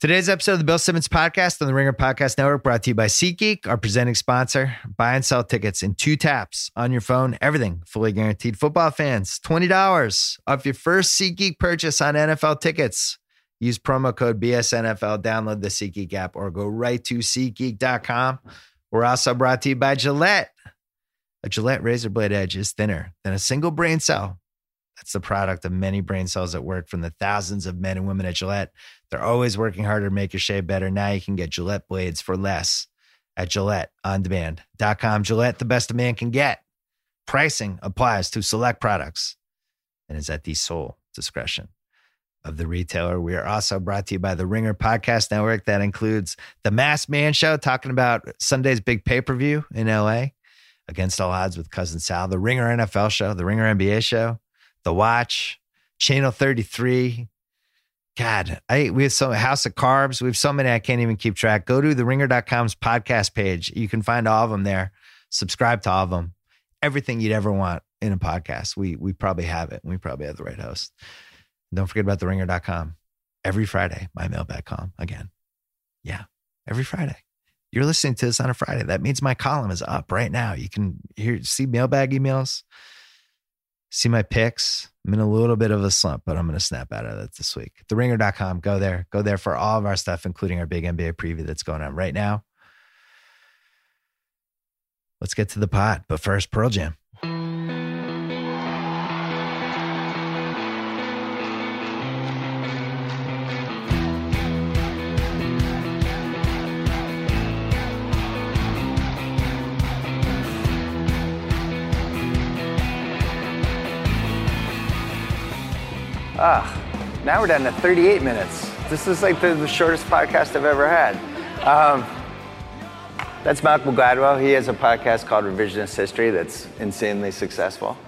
Today's episode of the Bill Simmons Podcast on the Ringer Podcast Network brought to you by SeatGeek, our presenting sponsor. Buy and sell tickets in two taps on your phone. Everything fully guaranteed. Football fans, $20 off your first SeatGeek purchase on NFL tickets. Use promo code BSNFL, download the SeatGeek app, or go right to SeatGeek.com. We're also brought to you by Gillette. A Gillette razor blade edge is thinner than a single brain cell. That's the product of many brain cells at work from the thousands of men and women at Gillette. They're always working harder to make your shave better. Now you can get Gillette blades for less at GilletteOnDemand.com. Gillette, the best a man can get. Pricing applies to select products and is at the sole discretion of the retailer. We are also brought to you by the Ringer Podcast Network. That includes the Mass Man Show, talking about Sunday's big pay per view in LA against all odds with Cousin Sal, the Ringer NFL Show, the Ringer NBA Show, The Watch, Channel 33. God, I we have so House of Carbs. We have so many I can't even keep track. Go to the ringer.com's podcast page. You can find all of them there. Subscribe to all of them. Everything you'd ever want in a podcast. We we probably have it. We probably have the right host. Don't forget about the ringer.com. Every Friday, my mailbag again. Yeah, every Friday. You're listening to this on a Friday. That means my column is up right now. You can hear see mailbag emails, see my picks. I'm in a little bit of a slump, but I'm going to snap out of that this week. TheRinger.com. Go there. Go there for all of our stuff, including our big NBA preview that's going on right now. Let's get to the pot. But first, Pearl Jam. Ah, now we're down to 38 minutes. This is like the, the shortest podcast I've ever had. Um, that's Malcolm Gladwell. He has a podcast called Revisionist History that's insanely successful.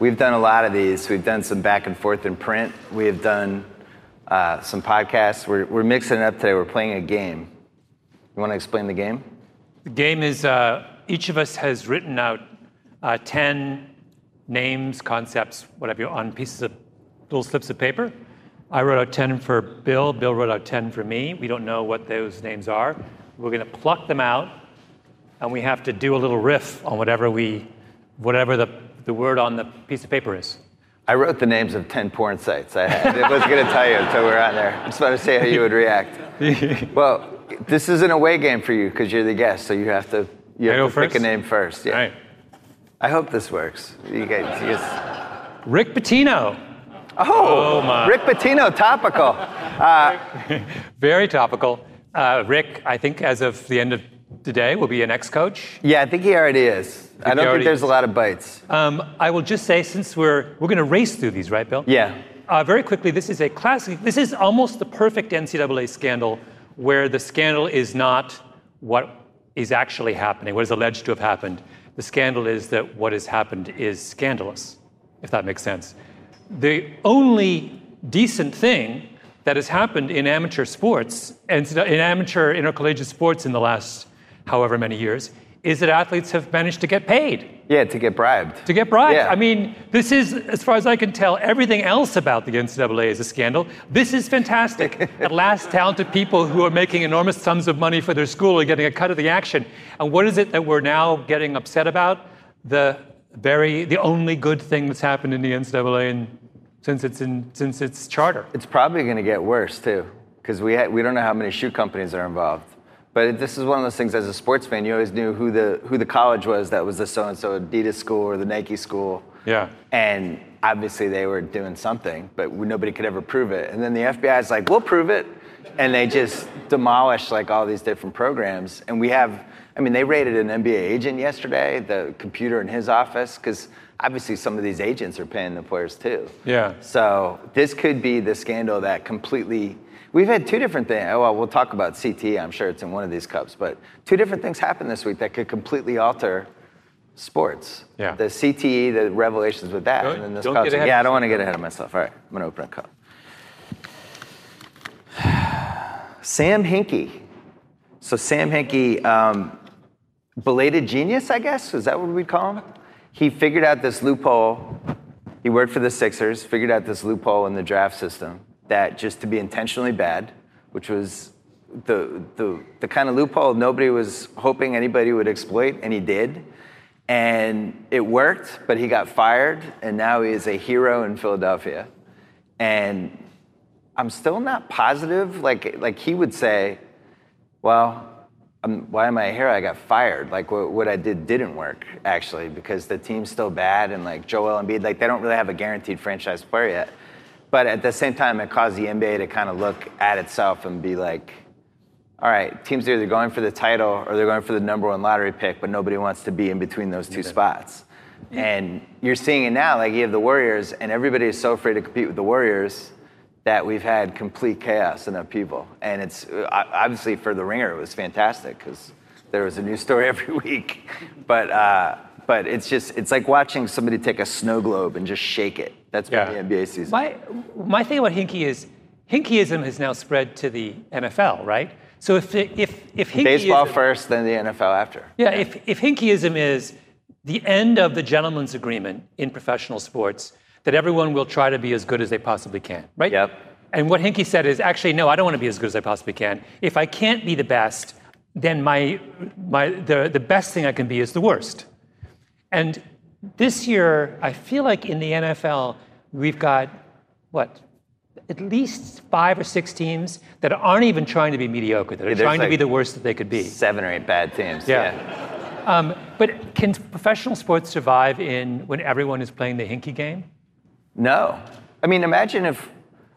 We've done a lot of these. We've done some back and forth in print. We have done uh, some podcasts. We're, we're mixing it up today. We're playing a game. You want to explain the game? The game is uh, each of us has written out uh, 10 names, concepts, whatever, on pieces of little slips of paper. I wrote out 10 for Bill. Bill wrote out 10 for me. We don't know what those names are. We're going to pluck them out, and we have to do a little riff on whatever we, whatever the, the word on the piece of paper is. I wrote the names of 10 porn sites. I, had. I wasn't going to tell you until we were on there. I just wanted to see how you would react. well, this is an away game for you because you're the guest, so you have to, you have to pick a name first. Yeah. Right. I hope this works. You guys, you guys... Rick Pitino. Oh, oh Rick Pitino, topical. Uh, Very topical. Uh, Rick, I think as of the end of today, will be an ex-coach. Yeah, I think he already is. I, I don't think there's a lot of bites. Um, I will just say, since we're we're going to race through these, right, Bill? Yeah. Uh, very quickly, this is a classic. This is almost the perfect NCAA scandal, where the scandal is not what is actually happening, what is alleged to have happened. The scandal is that what has happened is scandalous, if that makes sense the only decent thing that has happened in amateur sports and in amateur intercollegiate sports in the last however many years is that athletes have managed to get paid. Yeah, to get bribed. To get bribed. Yeah. I mean, this is, as far as I can tell, everything else about the NCAA is a scandal. This is fantastic. At last, talented people who are making enormous sums of money for their school are getting a cut of the action. And what is it that we're now getting upset about? The very the only good thing that's happened in the NCAA in, since it's in since its charter. It's probably going to get worse too, because we ha- we don't know how many shoe companies are involved. But this is one of those things. As a sports fan, you always knew who the who the college was that was the so and so Adidas school or the Nike school. Yeah. And obviously they were doing something, but nobody could ever prove it. And then the FBI is like, "We'll prove it," and they just demolish like all these different programs. And we have I mean, they raided an NBA agent yesterday, the computer in his office, because obviously some of these agents are paying the players too. Yeah. So this could be the scandal that completely. We've had two different things. Well, we'll talk about CTE. I'm sure it's in one of these cups, but two different things happened this week that could completely alter sports. Yeah. The CTE, the revelations with that, Don't- and then this don't cup. get ahead Yeah, I don't want to get ahead of myself. All right, I'm gonna open a cup. Sam Hinkie. So Sam Hinkie, um, belated genius, I guess. Is that what we'd call him? He figured out this loophole. He worked for the Sixers, figured out this loophole in the draft system that just to be intentionally bad which was the, the, the kind of loophole nobody was hoping anybody would exploit, and he did. And it worked, but he got fired, and now he is a hero in Philadelphia. And I'm still not positive. Like, like he would say, well, I'm, why am I here? I got fired. Like what, what, I did didn't work actually because the team's still bad and like Joel Embiid, like they don't really have a guaranteed franchise player yet. But at the same time, it caused the NBA to kind of look at itself and be like, all right, teams are either going for the title or they're going for the number one lottery pick, but nobody wants to be in between those two spots. And you're seeing it now, like you have the Warriors, and everybody is so afraid to compete with the Warriors that we've had complete chaos and upheaval. And it's obviously for the Ringer, it was fantastic because there was a new story every week. But uh, but it's just it's like watching somebody take a snow globe and just shake it. That's yeah. what the NBA sees. My my thing about Hinkie is Hinkieism has now spread to the NFL, right? So if if if Hinkieism, baseball first, then the NFL after. Yeah, yeah, if if Hinkieism is the end of the gentleman's agreement in professional sports, that everyone will try to be as good as they possibly can, right? Yep. And what Hinkie said is actually, no, I don't want to be as good as I possibly can. If I can't be the best, then my, my, the, the best thing I can be is the worst. And this year, I feel like in the NFL, we've got what? At least five or six teams that aren't even trying to be mediocre, that are trying like to be the worst that they could be. Seven or eight bad teams. Yeah. yeah. Um, but can professional sports survive in when everyone is playing the Hinkie game? No. I mean, imagine if,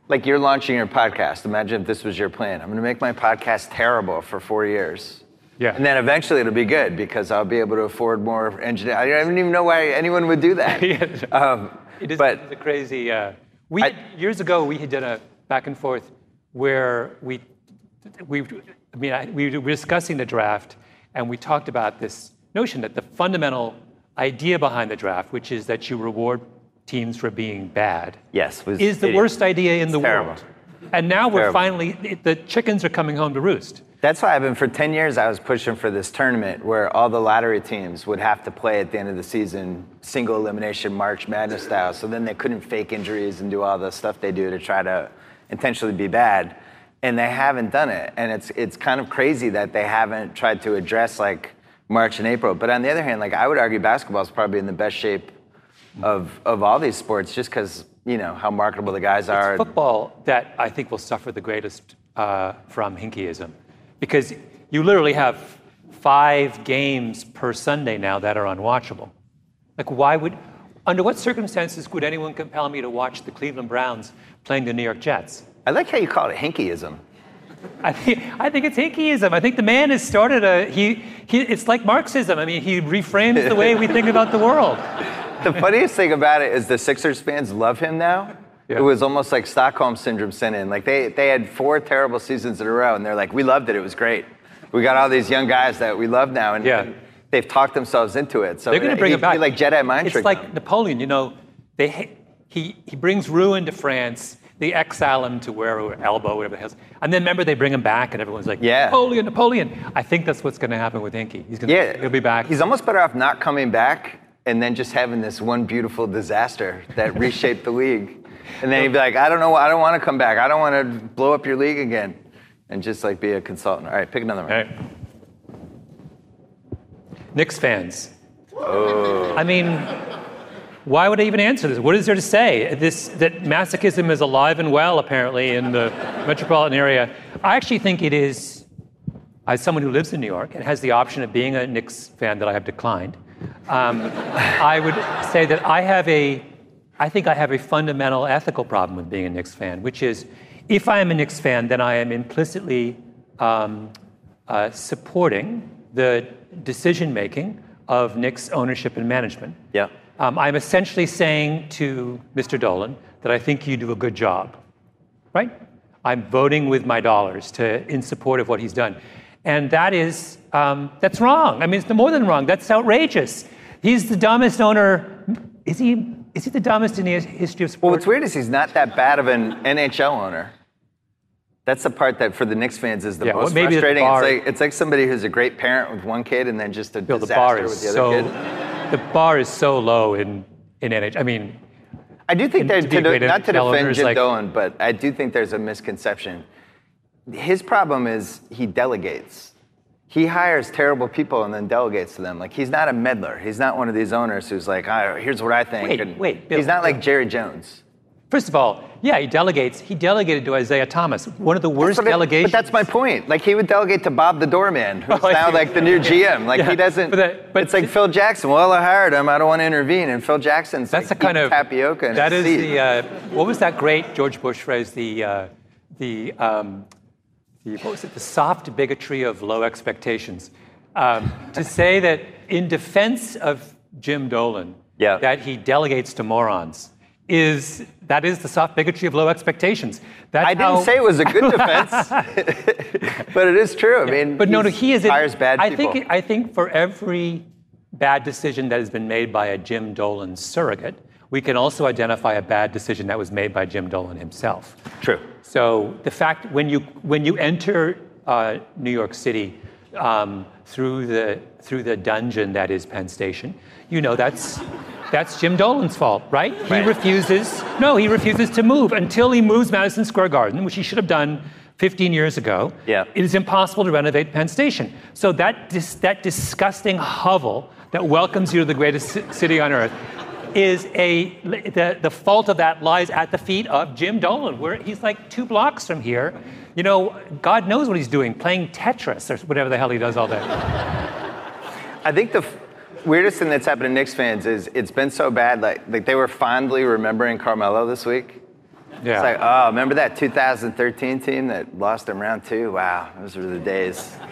like, you're launching your podcast. Imagine if this was your plan. I'm going to make my podcast terrible for four years. Yeah. And then eventually it'll be good because I'll be able to afford more engineers. I don't even know why anyone would do that. yeah. um, it is but the crazy. Uh, we I, years ago we had done a back and forth where we we I mean I, we were discussing the draft and we talked about this notion that the fundamental idea behind the draft, which is that you reward teams for being bad yes, is the worst idea in it's the terrible. world. And now we're terrible. finally, the chickens are coming home to roost. That's why I've been, for 10 years, I was pushing for this tournament where all the lottery teams would have to play at the end of the season, single elimination March Madness style. So then they couldn't fake injuries and do all the stuff they do to try to intentionally be bad. And they haven't done it. And it's, it's kind of crazy that they haven't tried to address like March and April. But on the other hand, like I would argue basketball is probably in the best shape of, of all these sports just because, you know, how marketable the guys are. It's football that I think will suffer the greatest uh, from Hinkieism because you literally have five games per Sunday now that are unwatchable. Like, why would, under what circumstances would anyone compel me to watch the Cleveland Browns playing the New York Jets? I like how you call it Hinkieism. I think, I think it's Hinkieism. I think the man has started a, he, he, it's like Marxism. I mean, he reframes the way we think about the world. the funniest thing about it is the Sixers fans love him now. Yeah. It was almost like Stockholm syndrome sent in. Like they, they had four terrible seasons in a row, and they're like, we loved it. It was great. We got all these young guys that we love now, and, yeah. they've talked themselves into it. So they're going to bring it back. Like Jedi mind Trick. It's like Napoleon. You know, they he he brings ruin to France. They exile him to where Elba, whatever the hell. And then remember they bring him back, and everyone's like, yeah. Napoleon, Napoleon. I think that's what's going to happen with Hinkie. He's going yeah. he'll be back. He's almost better off not coming back and then just having this one beautiful disaster that reshaped the league. And then he'd be like, I don't know, I don't want to come back. I don't want to blow up your league again. And just like be a consultant. All right, pick another one. All right. Knicks fans. Oh. I mean, why would I even answer this? What is there to say? This that masochism is alive and well, apparently, in the metropolitan area. I actually think it is, as someone who lives in New York and has the option of being a Knicks fan that I have declined, um, I would say that I have a, I think I have a fundamental ethical problem with being a Knicks fan, which is if I am a Knicks fan, then I am implicitly um, uh, supporting the decision making of Knicks ownership and management. Yeah. Um, I'm essentially saying to Mr. Dolan that I think you do a good job, right? I'm voting with my dollars to, in support of what he's done. And that is, um, that's wrong. I mean, it's more than wrong. That's outrageous. He's the dumbest owner. Is he, is he the dumbest in the history of sports? Well, what's weird is he's not that bad of an NHL owner. That's the part that for the Knicks fans is the yeah, most well, frustrating. It's, like, it's like somebody who's a great parent with one kid and then just a Bill, disaster the with the other so, kid. The bar is so low in, in NHL. I mean, I do think there's, to, not to defend Jim like, Dolan, but I do think there's a misconception his problem is he delegates. He hires terrible people and then delegates to them. Like he's not a meddler. He's not one of these owners who's like, "Ah, here's what I think. Wait, and wait, Bill, he's not like. Jerry Jones. First of all, yeah, he delegates. He delegated to Isiah Thomas, one of the worst it- delegations. But that's my point. Like he would delegate to Bob the doorman, who's Oh, now like the new GM. Like Yeah, he doesn't. but that- but it's like th- Phil Jackson. Well, I hired him. I don't want to intervene. And Phil Jackson's That's like the kind of tapioca. In That is seat. the uh, what was that great George Bush phrase? The uh, the um, the what was it? The soft bigotry of low expectations. Um, to say that in defense of Jim Dolan, Yeah. that he delegates to morons is that is the soft bigotry of low expectations. That's I didn't how- say it was a good defense, but it is true. I mean, But no, no, he is. hires bad I people. think. I think for every bad decision that has been made by a Jim Dolan surrogate, we can also identify a bad decision that was made by Jim Dolan himself. true. So the fact when you when you enter uh, New York City um, through the through the dungeon that is Penn Station, you know that's that's Jim Dolan's fault, right? He Right. refuses. No, he refuses to move until he moves Madison Square Garden, which he should have done 15 years ago. Yeah. It is impossible to renovate Penn Station. So that dis- that disgusting hovel that welcomes you to the greatest ci- city on earth is a the, the fault of that lies at the feet of Jim Dolan, where he's like two blocks from here. You know, God knows what he's doing, playing Tetris or whatever the hell he does all day. I think the weirdest thing that's happened to Knicks fans is it's been so bad. Like, like they were fondly remembering Carmelo this week. Yeah. It's like, oh, remember that 2013 team that lost in round two? Wow, those were the days.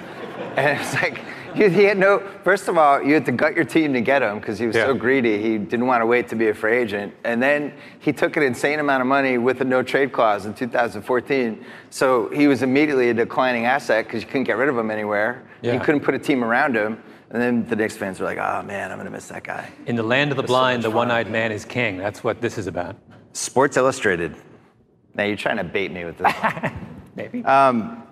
And it's like, you, he had no, first of all, you had to gut your team to get him because he was so greedy. He didn't want to wait to be a free agent. And then he took an insane amount of money with a no trade clause in 2014. So he was immediately a declining asset because you couldn't get rid of him anywhere. Yeah. You couldn't put a team around him. And then the Knicks fans are like, oh man, I'm going to miss that guy. In the land of the blind, much the one-eyed man is king. That's what this is about. Sports Illustrated. Now you're trying to bait me with this. one. Maybe. Um,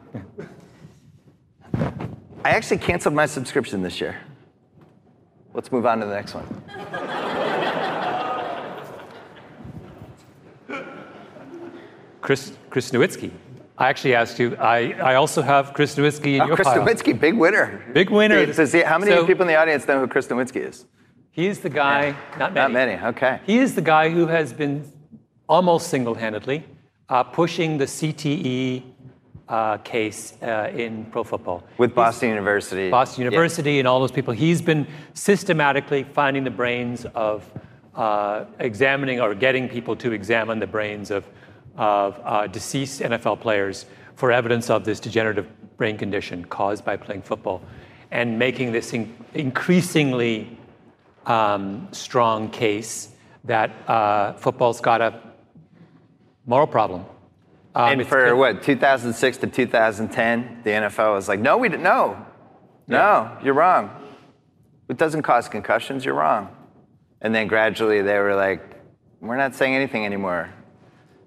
I actually canceled my subscription this year. Let's move on to the next one. Chris Chris Nowinski. I actually asked you. I, I also have Chris Nowinski in Oh, your Chris pile. Nowinski, big winner. Big winner. So how many So- people in the audience know who Chris Nowinski is? He's the guy. Not many. Not many. Okay. He is the guy who has been almost single-handedly uh, pushing the CTE uh, case uh, in pro football. With Boston University. Boston Yeah. University and all those people. He's been systematically finding the brains of, uh, examining or getting people to examine the brains of, of uh, deceased NFL players for evidence of this degenerative brain condition caused by playing football and making this in- increasingly um, strong case that uh, football's got a moral problem. Um, And for what, 2006 to 2010, the NFL was like, no, we didn't. No, no, you're wrong. It doesn't cause concussions. You're wrong. And then gradually they were like, we're not saying anything anymore.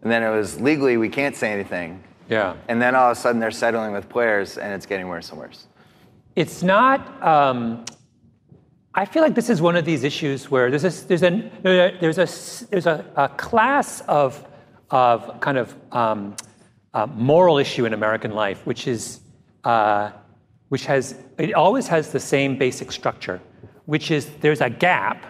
And then it was legally we can't say anything. Yeah. And then all of a sudden they're settling with players, and it's getting worse and worse. It's not. Um, I feel like this is one of these issues where there's a there's a there's a there's a, a class of of kind of um, uh, moral issue in American life, which is uh, which has it always has the same basic structure, which is there's a gap.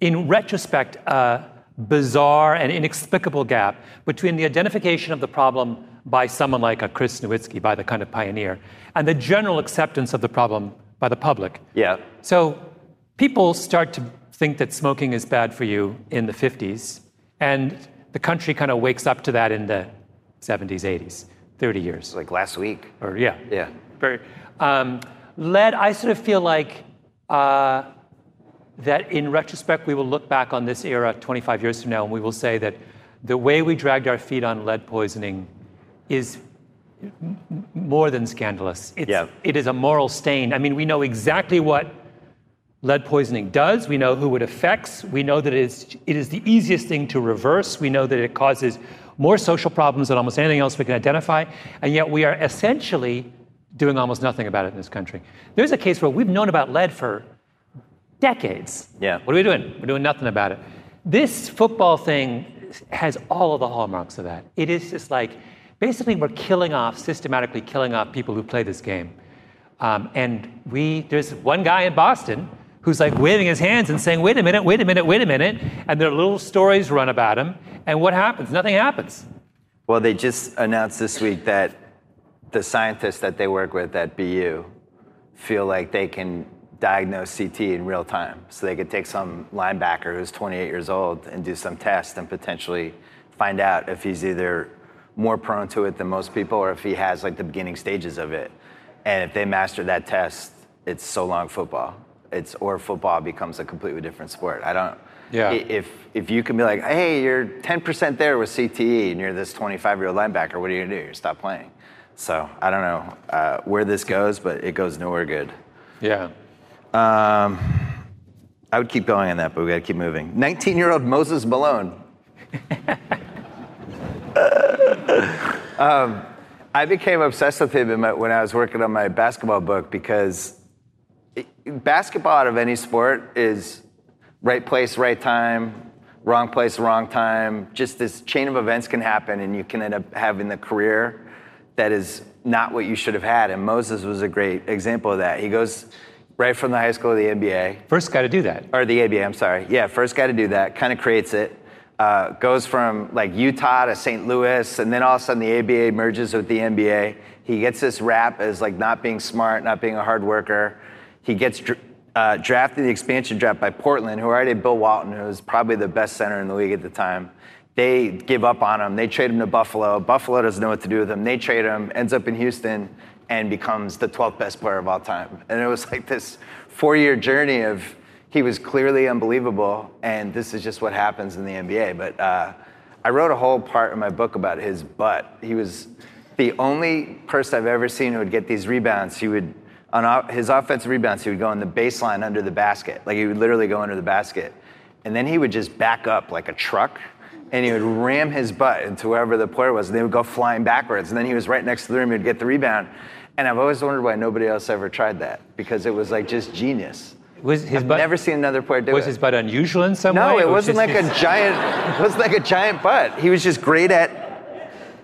In retrospect, a bizarre and inexplicable gap between the identification of the problem by someone like a Chris Nowinski, by the kind of pioneer, and the general acceptance of the problem by the public. Yeah. So people start to think that smoking is bad for you in the 50s, and the country kind of wakes up to that in the 70s, 80s, 30 years. Like last week. Or, yeah. Yeah. Very. Um, lead, I sort of feel like uh, that in retrospect, we will look back on this era 25 years from now and we will say that the way we dragged our feet on lead poisoning is more than scandalous. It's, Yeah. It is a moral stain. I mean, we know exactly what lead poisoning does. We know who it affects. We know that it is, it is the easiest thing to reverse. We know that it causes more social problems than almost anything else we can identify. And yet we are essentially doing almost nothing about it in this country. There's a case where we've known about lead for decades. Yeah. What are we doing? We're doing nothing about it. This football thing has all of the hallmarks of that. It is just like basically we're killing off, systematically killing off people who play this game. Um, and we, there's one guy in Boston who's like waving his hands and saying, wait a minute, wait a minute, wait a minute. And there are little stories run about him. And what happens? Nothing happens. Well, they just announced this week that the scientists that they work with at BU feel like they can diagnose CT in real time. So they could take some linebacker who's 28 years old and do some test and potentially find out if he's either more prone to it than most people or if he has like the beginning stages of it. And if they master that test, it's so long football. It's or football becomes a completely different sport. I don't. Yeah. If if you can be like, hey, you're 10% there with CTE, and you're this 25 year old linebacker, what are you gonna do? You stop playing. So I don't know uh, where this goes, but it goes nowhere good. Yeah. Um, I would keep going on that, but we got to keep moving. 19 year old Moses Malone. um, I became obsessed with him when I was working on my basketball book because it, basketball out of any sport is right place, right time, wrong place, wrong time. Just this chain of events can happen, and you can end up having the career that is not what you should have had. And Moses was a great example of that. He goes right from the high school to the NBA. First guy to do that. Or the ABA, I'm sorry. Yeah, first guy to do that. Kind of creates it. Uh, goes from like Utah to St. Louis, and then all of a sudden the ABA merges with the NBA. He gets this rap as like not being smart, not being a hard worker. He gets uh, drafted the expansion draft by Portland, who already had Bill Walton, who was probably the best center in the league at the time. They give up on him. They trade him to Buffalo. Buffalo doesn't know what to do with him. They trade him, ends up in Houston, and becomes the 12th best player of all time. And it was like this four year journey of he was clearly unbelievable, and this is just what happens in the NBA. But uh, I wrote a whole part in my book about his butt. He was the only person I've ever seen who would get these rebounds. He would, on his offensive rebounds, he would go in the baseline under the basket. Like he would literally go under the basket. And then he would just back up like a truck and he would ram his butt into wherever the player was, and they would go flying backwards. And then he was right next to the rim, he'd get the rebound. And I've always wondered why nobody else ever tried that because it was like just genius. Was his I've butt, never seen another player do was it. Was his butt unusual in some no, way? No, it wasn't like a giant. It wasn't like a giant butt. He was just great at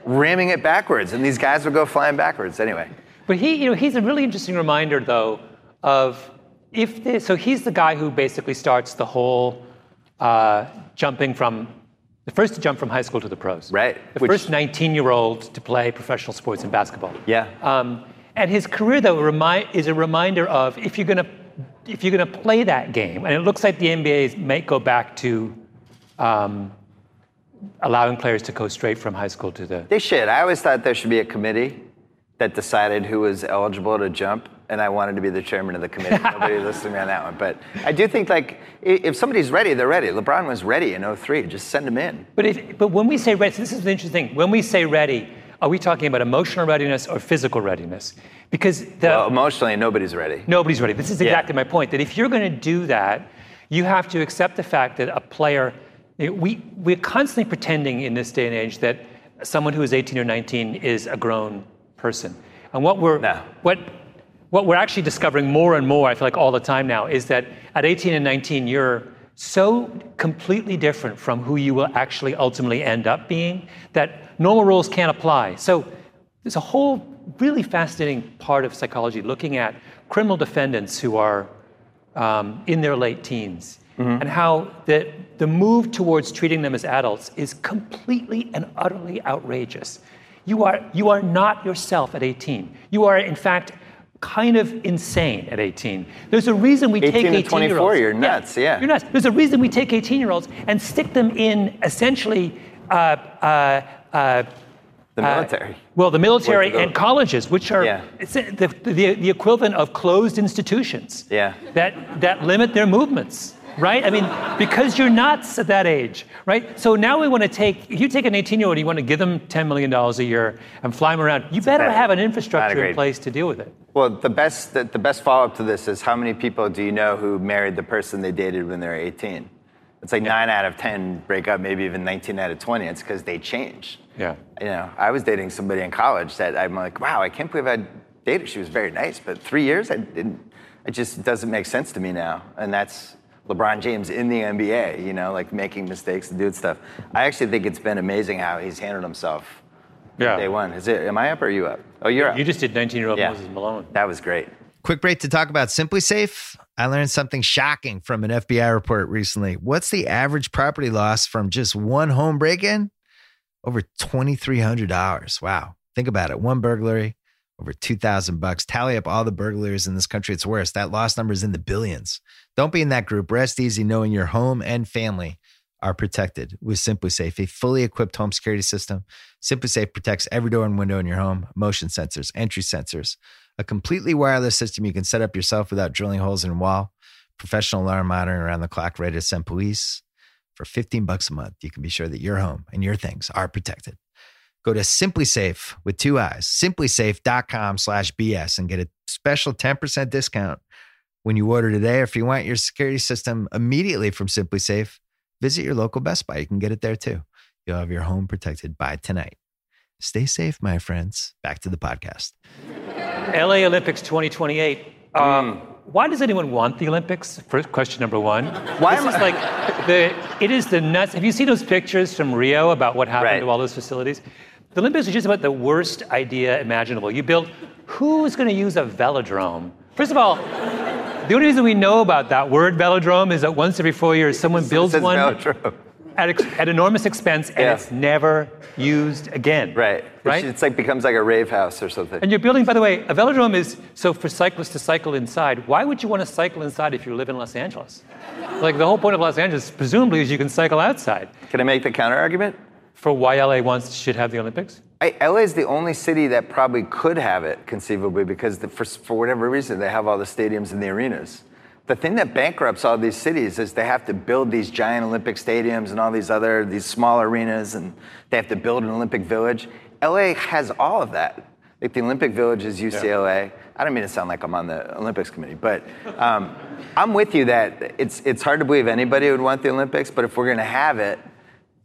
ramming it backwards, and these guys would go flying backwards. Anyway, But he, you know, he's a really interesting reminder, though, of if this. So he's the guy who basically starts the whole uh, jumping from the first to jump from high school to the pros. Right, The which- first 19-year-old to play professional sports in basketball. Yeah. Um, and his career, though, remi- is a reminder of if you're going to if you're going to play that game, and it looks like the NBA might go back to um, allowing players to go straight from high school to the they should. I always thought there should be a committee that decided who was eligible to jump, and I wanted to be the chairman of the committee. Nobody listened to me on that one, but I do think like if somebody's ready, they're ready. LeBron was ready in 03. Just send him in. But, if, but when we say ready, this is the interesting thing. When we say ready, are we talking about emotional readiness or physical readiness? Because the, Well, emotionally, nobody's ready. nobody's ready. This is Yeah. exactly my point. That if you're going to do that, you have to accept the fact that a player. We we're constantly pretending in this day and age that someone who is 18 or 19 is a grown person, and what we're No. what what we're actually discovering more and more, I feel like all the time now, is that at 18 and 19, you're so completely different from who you will actually ultimately end up being that normal rules can't apply. So there's a whole really fascinating part of psychology looking at criminal defendants who are um, in their late teens and how the, the move towards treating them as adults is completely and utterly outrageous. You are, you are not yourself at 18. You are, in fact, kind of insane at 18. There's a reason we 18 take to 18 year olds. you're nuts, yeah. You're nuts. There's a reason we take 18 year olds and stick them in essentially uh, uh, uh, The military. well, the military and colleges, which are Yeah. it's the, the, the equivalent of closed institutions Yeah. that, that limit their movements, right? I mean, because you're nuts at that age, right? So now we want to take, if you take an 18 year old, you want to give them $10 million a year and fly them around, you better bad- have an infrastructure in place to deal with it. Well, the best the, the best follow up to this is how many people do you know who married the person they dated when they were 18? It's like nine out of 10 break up, maybe even 19 out of 20. It's because they change. Yeah. You know, I was dating somebody in college that I'm like, wow, I can't believe I dated. She was very nice, but three years, I didn't. It just doesn't make sense to me now, and that's LeBron James in the NBA. You know, like making mistakes and doing stuff. I actually think it's been amazing how he's handled himself Yeah. Day one. Is it? Am I up or are you up? Oh, you're up. You just did 19-year-old Yeah. Moses Malone. that was great. Quick break to talk about SimpliSafe. I learned something shocking from an FBI report recently. What's the average property loss from just one home break in? Over $2,300. Wow. Think about it. One burglary, over 2000 bucks. Tally up all the burglaries in this country. It's worse. That loss number is in the billions. Don't be in that group. Rest easy knowing your home and family are protected with SimpliSafe, a fully equipped home security system. SimpliSafe protects every door and window in your home, motion sensors, entry sensors, a completely wireless system you can set up yourself without drilling holes in a wall, professional alarm monitoring around the clock ready to send police. For 15 bucks a month, you can be sure that your home and your things are protected. Go to SimpliSafe with two eyes, simplisafe.com slash BS and get a special 10% discount when you order today. Or if you want your security system immediately from SimpliSafe, visit your local Best Buy. You can get it there too. You'll have your home protected by tonight. Stay safe, my friends. Back to the podcast. LA Olympics 2028. Um, why does anyone want the Olympics? First question number one. Why this am is I- like the it is the nuts. Have you seen those pictures from Rio about what happened Right. to all those facilities? The Olympics are just about the worst idea imaginable. You build who's going to use a velodrome? First of all, the only reason we know about that word velodrome is that once every four years someone builds one Velodrome. at, ex- at enormous expense and Yeah. it's never used again. Right. Right. It's like becomes like a rave house or something. And you're building, by the way, a velodrome is so for cyclists to cycle inside. Why would you want to cycle inside if you live in Los Angeles? Like the whole point of Los Angeles, presumably, is you can cycle outside. Can I make the counter argument? For why LA wants should have the Olympics? I, LA is the only city that probably could have it conceivably because the, for, for whatever reason they have all the stadiums and the arenas. The thing that bankrupts all these cities is they have to build these giant Olympic stadiums and all these other these small arenas and they have to build an Olympic village. LA has all of that. Like the Olympic Village is UCLA. I don't mean to sound like I'm on the Olympics committee, but um, I'm with you that it's it's hard to believe anybody would want the Olympics. But if we're going to have it,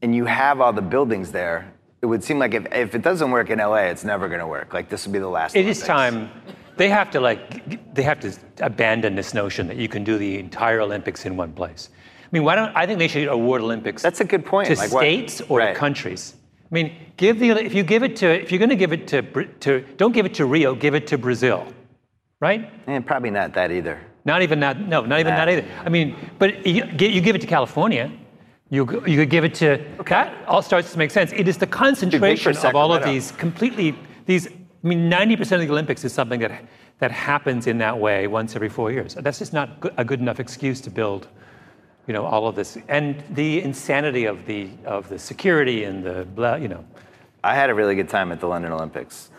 and you have all the buildings there, it would seem like if, if it doesn't work in LA, it's never going to work. Like this would be the last. It is Olympics. time. They have to like they have to abandon this notion that you can do the entire Olympics in one place. I mean, why don't I think they should award Olympics That's a good point. to Like what- states or right. to countries. I mean, give the if you give it to if you're going to give it to to don't give it to Rio, give it to Brazil, right? And probably not that either. Not even that. No, not even Nah. that either. I mean, but you, you give it to California. You, you could give it to that. All starts to make sense. It is the concentration of all of these completely these. I mean, 90% of the Olympics is something that that happens in that way once every four years. That's just not go- a good enough excuse to build, you know, all of this and the insanity of the of the security and the blah, you know. I had a really good time at the London Olympics.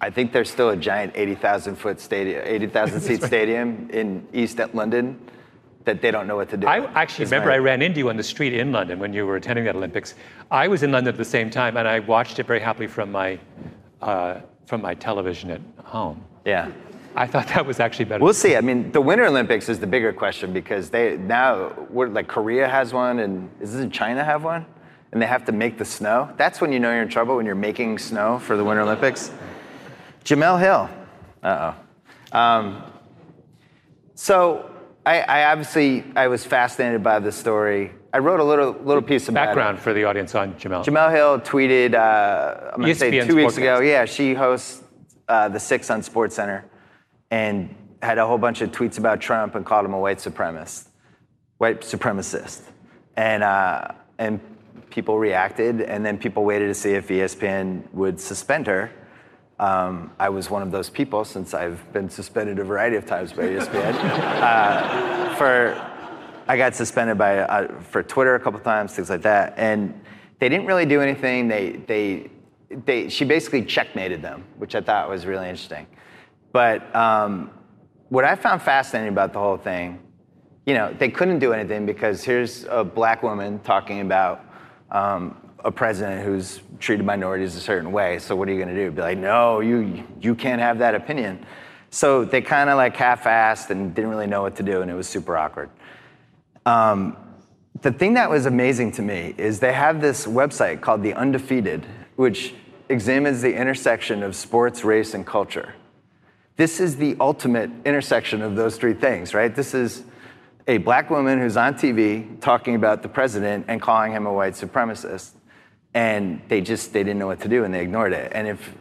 I think there's still a giant 80,000 foot stadium, 80,000 seat stadium in East London that they don't know what to do. I actually remember I ran into you on the street in London when you were attending that Olympics. I was in London at the same time, and I watched it very happily from my uh, from my television at home. Yeah. I thought that was actually better. We'll see. I mean, the Winter Olympics is the bigger question because they now, what, like Korea has one, and doesn't China have one? And they have to make the snow. That's when you know you're in trouble when you're making snow for the Winter Olympics. Jemele Hill. Uh oh. Um, so I, I obviously I was fascinated by the story. I wrote a little little piece about it. Background for the audience on Jemele. Jemele Hill tweeted, uh, I'm going to say two weeks Sportscast. ago. Yeah, she hosts uh, the Six on SportsCenter, and had a whole bunch of tweets about Trump and called him a white supremacist, white supremacist, and uh, and people reacted, and then people waited to see if ESPN would suspend her. Um, I was one of those people since I've been suspended a variety of times by ESPN. uh, for I got suspended by uh, for Twitter a couple times, things like that, and they didn't really do anything. They they they she basically checkmated them, which I thought was really interesting. But um, what I found fascinating about the whole thing, you know, they couldn't do anything because here's a black woman talking about um, a president who's treated minorities a certain way. So what are you going to do? Be like, no, you you can't have that opinion. So they kind of like half-assed and didn't really know what to do, and it was super awkward. Um, the thing that was amazing to me is they have this website called The Undefeated, which examines the intersection of sports, race, and culture. This is the ultimate intersection of those three things, right? This is a black woman who's on TV talking about the president and calling him a white supremacist. And they just they didn't know what to do and they ignored it. And if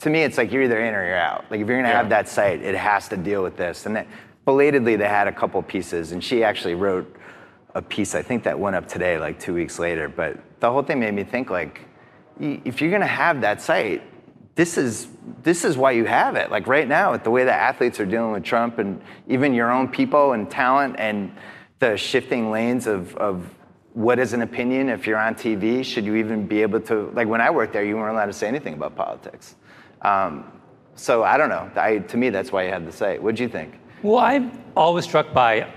to me, it's like you're either in or you're out. Like if you're gonna Yeah. have that site, it has to deal with this. And that, belatedly, they had a couple pieces, and she actually wrote a piece. I think that went up today, like two weeks later. But the whole thing made me think like, if you're gonna have that site, this is this is why you have it. Like right now, with the way that athletes are dealing with Trump and even your own people and talent and the shifting lanes of, of what is an opinion if you're on TV? Should you even be able to like when I worked there, you weren't allowed to say anything about politics. Um, so I don't know. I, to me, that's why you had the site. What'd you think? Well, I'm always struck by,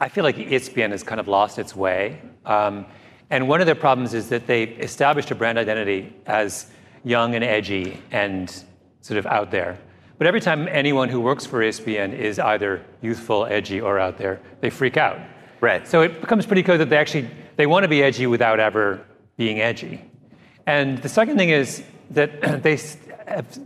I feel like ESPN has kind of lost its way. Um, and one of their problems is that they established a brand identity as young and edgy and sort of out there. But every time anyone who works for ESPN is either youthful, edgy, or out there, they freak out. Right. So it becomes pretty clear that they actually they want to be edgy without ever being edgy. And the second thing is that they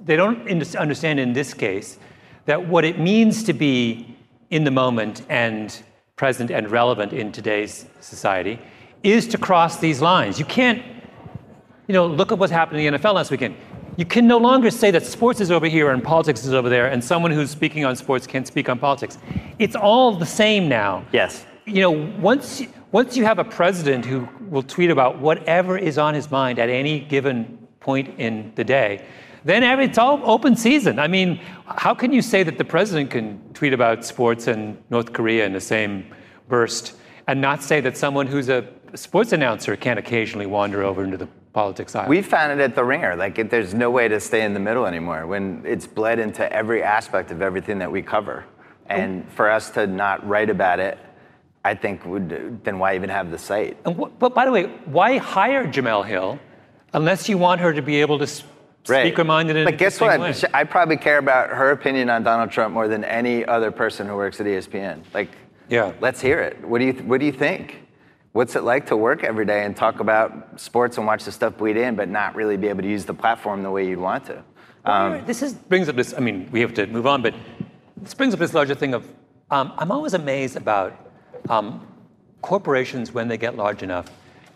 they don't understand in this case that what it means to be in the moment and present and relevant in today's society is to cross these lines. You can't you know, look at what's happened in the NFL last weekend. You can no longer say that sports is over here and politics is over there, and someone who's speaking on sports can't speak on politics. It's all the same now. Yes. You know, once once you have a president who will tweet about whatever is on his mind at any given point in the day, then it's all open season. I mean, how can you say that the president can tweet about sports and North Korea in the same burst, and not say that someone who's a sports announcer can't occasionally wander over into the politics aisle? We found it at the ringer. Like, it, there's no way to stay in the middle anymore when it's bled into every aspect of everything that we cover. And oh. for us to not write about it, I think would then why even have the site? And wh- but by the way, why hire Jemele Hill unless you want her to be able to s- speak her mind in an But guess what? way? I probably care about her opinion on Donald Trump more than any other person who works at ESPN. Like, Yeah. let's hear it. What do you What do you think? What's it like to work every day and talk about sports and watch the stuff bleed in, but not really be able to use the platform the way you'd want to? Um, this is, brings up this. I mean, we have to move on, but this brings up this larger thing of um, I'm always amazed about um, corporations when they get large enough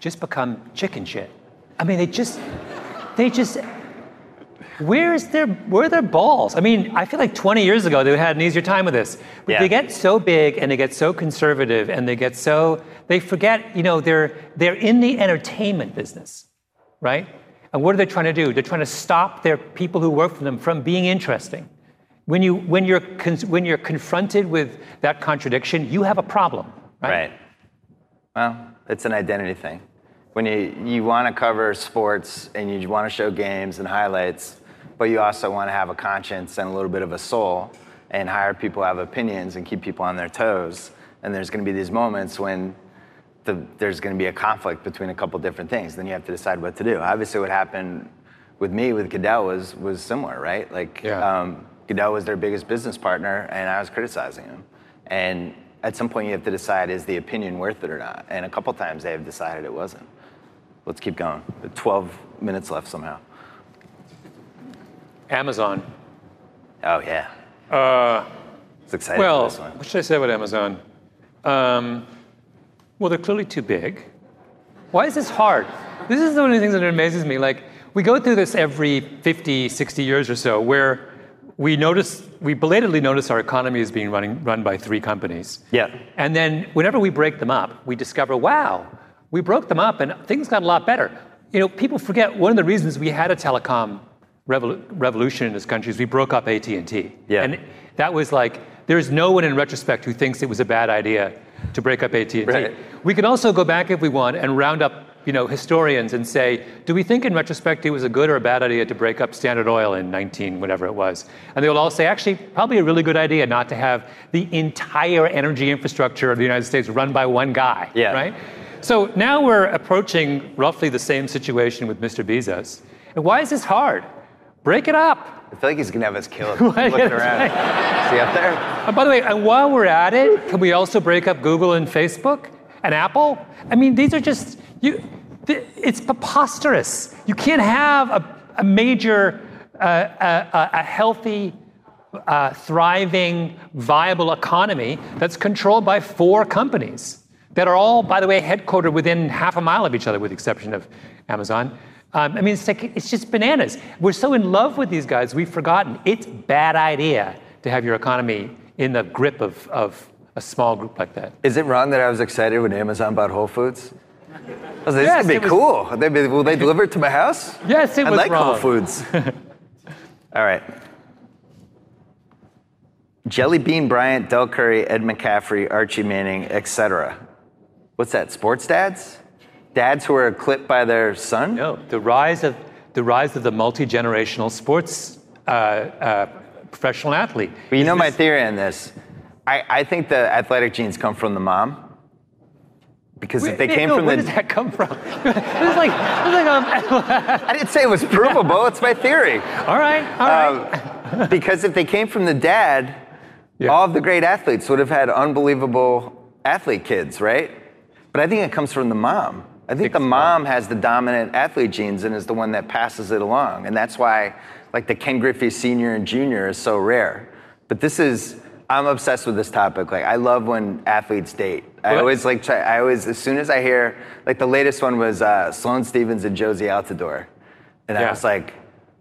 just become chicken shit. I mean, they just they just where's their where are their balls? I mean, I feel like 20 years ago they had an easier time with this. But Yeah. they get so big and they get so conservative and they get so they forget, you know, they're they're in the entertainment business, right? And what are they trying to do? They're trying to stop their people who work for them from being interesting. When you when you're when you're confronted with that contradiction, you have a problem, right? Right. Well, it's an identity thing. When you, you want to cover sports and you want to show games and highlights, but you also want to have a conscience and a little bit of a soul and hire people have opinions and keep people on their toes. And there's going to be these moments when the, there's going to be a conflict between a couple different things. Then you have to decide what to do. Obviously, what happened with me with Goodell was was similar, right? Like Yeah. um, Goodell was their biggest business partner, and I was criticizing him. And at some point, you have to decide is the opinion worth it or not. And a couple times they have decided it wasn't. Let's keep going. 12 minutes left somehow. Amazon. Oh yeah. Uh, It's exciting well, for this one. what should I say about Amazon? Um, well, they're clearly too big. Why is this hard? This is one of the things that amazes me. Like, we go through this every 50, 60 years or so, where we notice, we belatedly notice our economy is being running, run by three companies. Yeah. And then whenever we break them up, we discover, wow, we broke them up and things got a lot better. You know, people forget one of the reasons we had a telecom revol- revolution in this country is we broke up AT&T. Yeah. And that was like, there's no one in retrospect who thinks it was a bad idea to break up AT&T. Right. We can also go back if we want and round up, you know, historians and say, do we think in retrospect it was a good or a bad idea to break up Standard Oil in 19 whatever it was? And they will all say, actually, probably a really good idea not to have the entire energy infrastructure of the United States run by one guy, Yeah. right? So now we're approaching roughly the same situation with Mr. Bezos. And why is this hard? Break it up. I feel like he's gonna have us killed Right, looking that's around. See up there? And by the way, and while we're at it, can we also break up Google and Facebook and Apple? I mean, these are just you. It's preposterous. You can't have a, a major, uh, a, a healthy, uh, thriving, viable economy that's controlled by four companies that are all, by the way, headquartered within half a mile of each other, with the exception of Amazon. Um, I mean, it's like it's just bananas. We're so in love with these guys, we've forgotten it's bad idea to have your economy in the grip of, of a small group like that. Is it wrong that I was excited when Amazon bought Whole Foods? I was like, this Yes, would be it was- cool. They be, will they deliver it to my house? Yes, it I was like Whole wrong. Foods. All right. Jelly Bean Bryant, Del Curry, Ed McCaffrey, Archie Manning, etc. What's that? Sports dads? Dads who are clipped by their son? No, the rise of the rise of the multi generational sports uh, uh, professional athlete. But you Is know my theory on this. I, I think the athletic genes come from the mom. Because if they came no, from where the. does that come from? it's like, it's like um, I didn't say it was provable. it's my theory. all right, all right. Um, because if they came from the dad, Yeah. all of the great athletes would have had unbelievable athlete kids, right? But I think it comes from the mom. I think the mom has the dominant athlete genes and is the one that passes it along. And that's why, like, the Ken Griffey Sr. and Jr. is so rare. But this is, I'm obsessed with this topic. Like, I love when athletes date. I What? always like, try, I always, as soon as I hear, like, the latest one was uh, Sloane Stephens and Jozy Altidore. And I was like,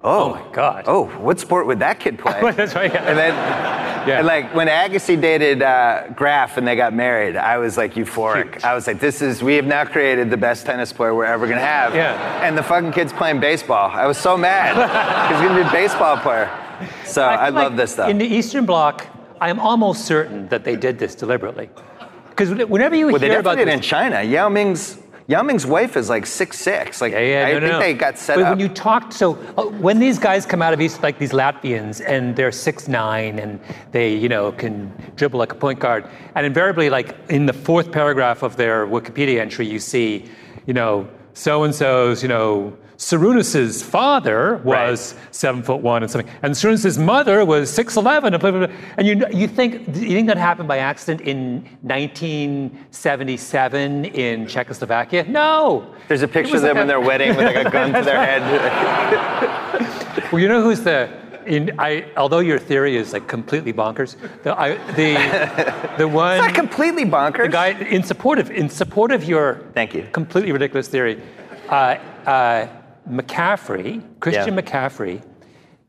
oh, Oh my God. Oh, what sport would that kid play? That's right. yeah. And then, Yeah. and like when Agassi dated uh, Graf and they got married, I was like euphoric. Huge. I was like, this is, we have now created the best tennis player we're ever gonna have. Yeah. And the fucking kid's playing baseball. I was so mad. He's gonna be a baseball player. So I, feel love like this stuff. In the Eastern Bloc, I am almost certain that they did this deliberately. Because whenever you well, hear about this, in China. Yao Ming's, Yao Ming's wife is like six six. Like Yeah, yeah, I no, think no. they got set but up. when you talk, so uh, when these guys come out of East, like these Latvians, and they're six nine, and they, you know, can dribble like a point guard, and invariably, like in the fourth paragraph of their Wikipedia entry, you see, you know, so and so's, you know. Sarunas's father was seven foot one and something, and Sarunas's mother was six eleven, and blah, blah, blah. And you you think you think that happened by accident in 1977 in Czechoslovakia? No, There's a picture of them like in their wedding with like a gun to their head. Well, you know who's the in I although your theory is like completely bonkers, the I, the the one It's not completely bonkers. the guy in support of in support of your Thank you. completely ridiculous theory, uh, uh, McCaffrey Christian Yeah. McCaffrey,